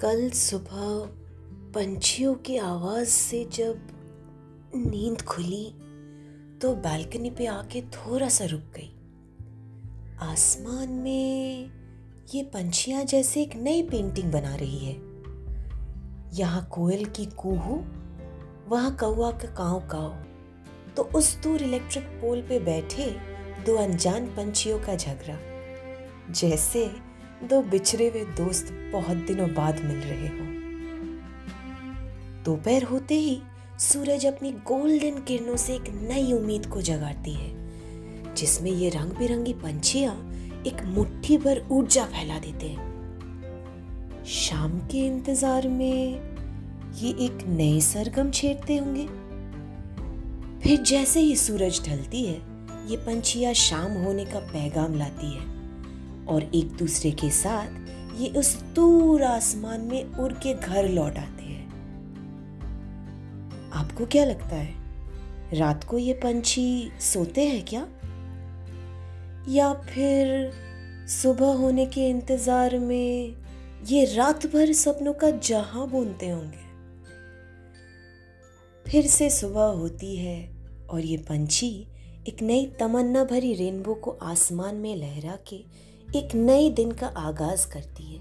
कल सुबह पंछियों की आवाज़ से जब नींद खुली तो बालकनी पे आके थोड़ा सा रुक गई। आसमान में ये पंछियाँ जैसे एक नई पेंटिंग बना रही है। यहाँ कोयल की कूहू, वहाँ कौआ का काव काव। तो उस दूर इलेक्ट्रिक पोल पे बैठे दो अनजान पंछियों का झगड़ा। जैसे दो बिछड़े हुए दोस्त बहुत दिनों बाद मिल रहे हो। दोपहर होते ही सूरज अपनी गोल्डन किरणों से एक नई उम्मीद को जगाती है, जिसमें ये रंग बिरंगी पंछियाँ एक मुट्ठी भर ऊर्जा फैला देते हैं। शाम के इंतज़ार में ये एक नए सरगम छेड़ते होंगे। फिर जैसे ही सूरज ढलती है, ये पंछियाँ शाम होने का पैगाम लाती है। और एक दूसरे के साथ ये उस दूर आसमान में उड़ के घर लौट आते हैं। आपको क्या लगता है? रात को ये पंछी सोते हैं क्या? या फिर सुबह होने के इंतज़ार में ये रात भर सपनों का जहाँ बुनते होंगे? फिर से सुबह होती है और ये पंछी एक नई तमन्ना भरी रेनबो को आसमान में लहरा के एक नए दिन का आगाज़ करती है।